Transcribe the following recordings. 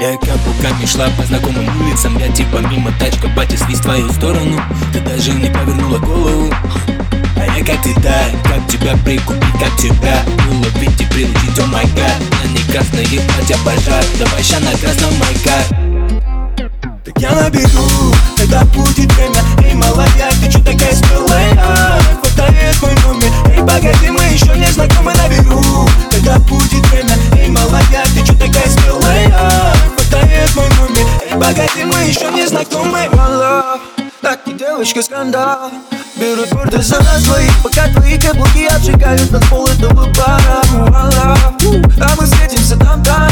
Я каблуками шла по знакомым улицам. Я типа мимо тачка, свист в твою сторону. Ты даже не повернула голову. А я как ты, да, как тебя прикупить, как тебя Уловить и прилучить, о май гад. На не красное платье пожар Давай ща на красном майка Так я набегу, когда будет погоди, мы еще не знакомы. Мало, так не девочка скандал. Берут гордость за нас двоих Пока твои каблуки отжигают над пол этого бара А мы встретимся там-там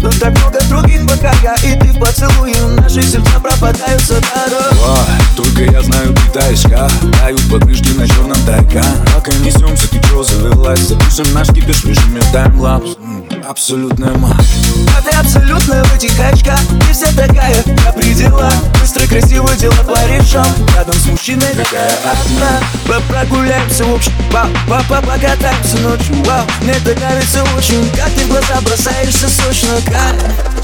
Но так много других, пока я и ты в поцелуе Наши сердца пропадают за дорог Только я знаю, ты таишка Дают подвижки на черном тайка. Пока несемся, ты чё завелась? Запишем наш кипиш, выжмем таймлапс Абсолютная мать А очках Ты вся такая на пределах Быстро, красиво дела творишь Рядом с мужчиной такая одна. Мы прогуляемся в общем Вау, папа, покатаемся ночью Вау, мне это нравится очень Как ты в глаза бросаешься сочно Кайф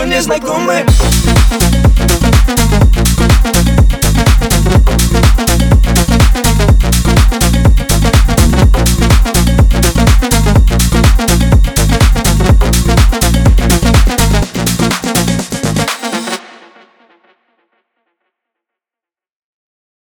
еще не знакомы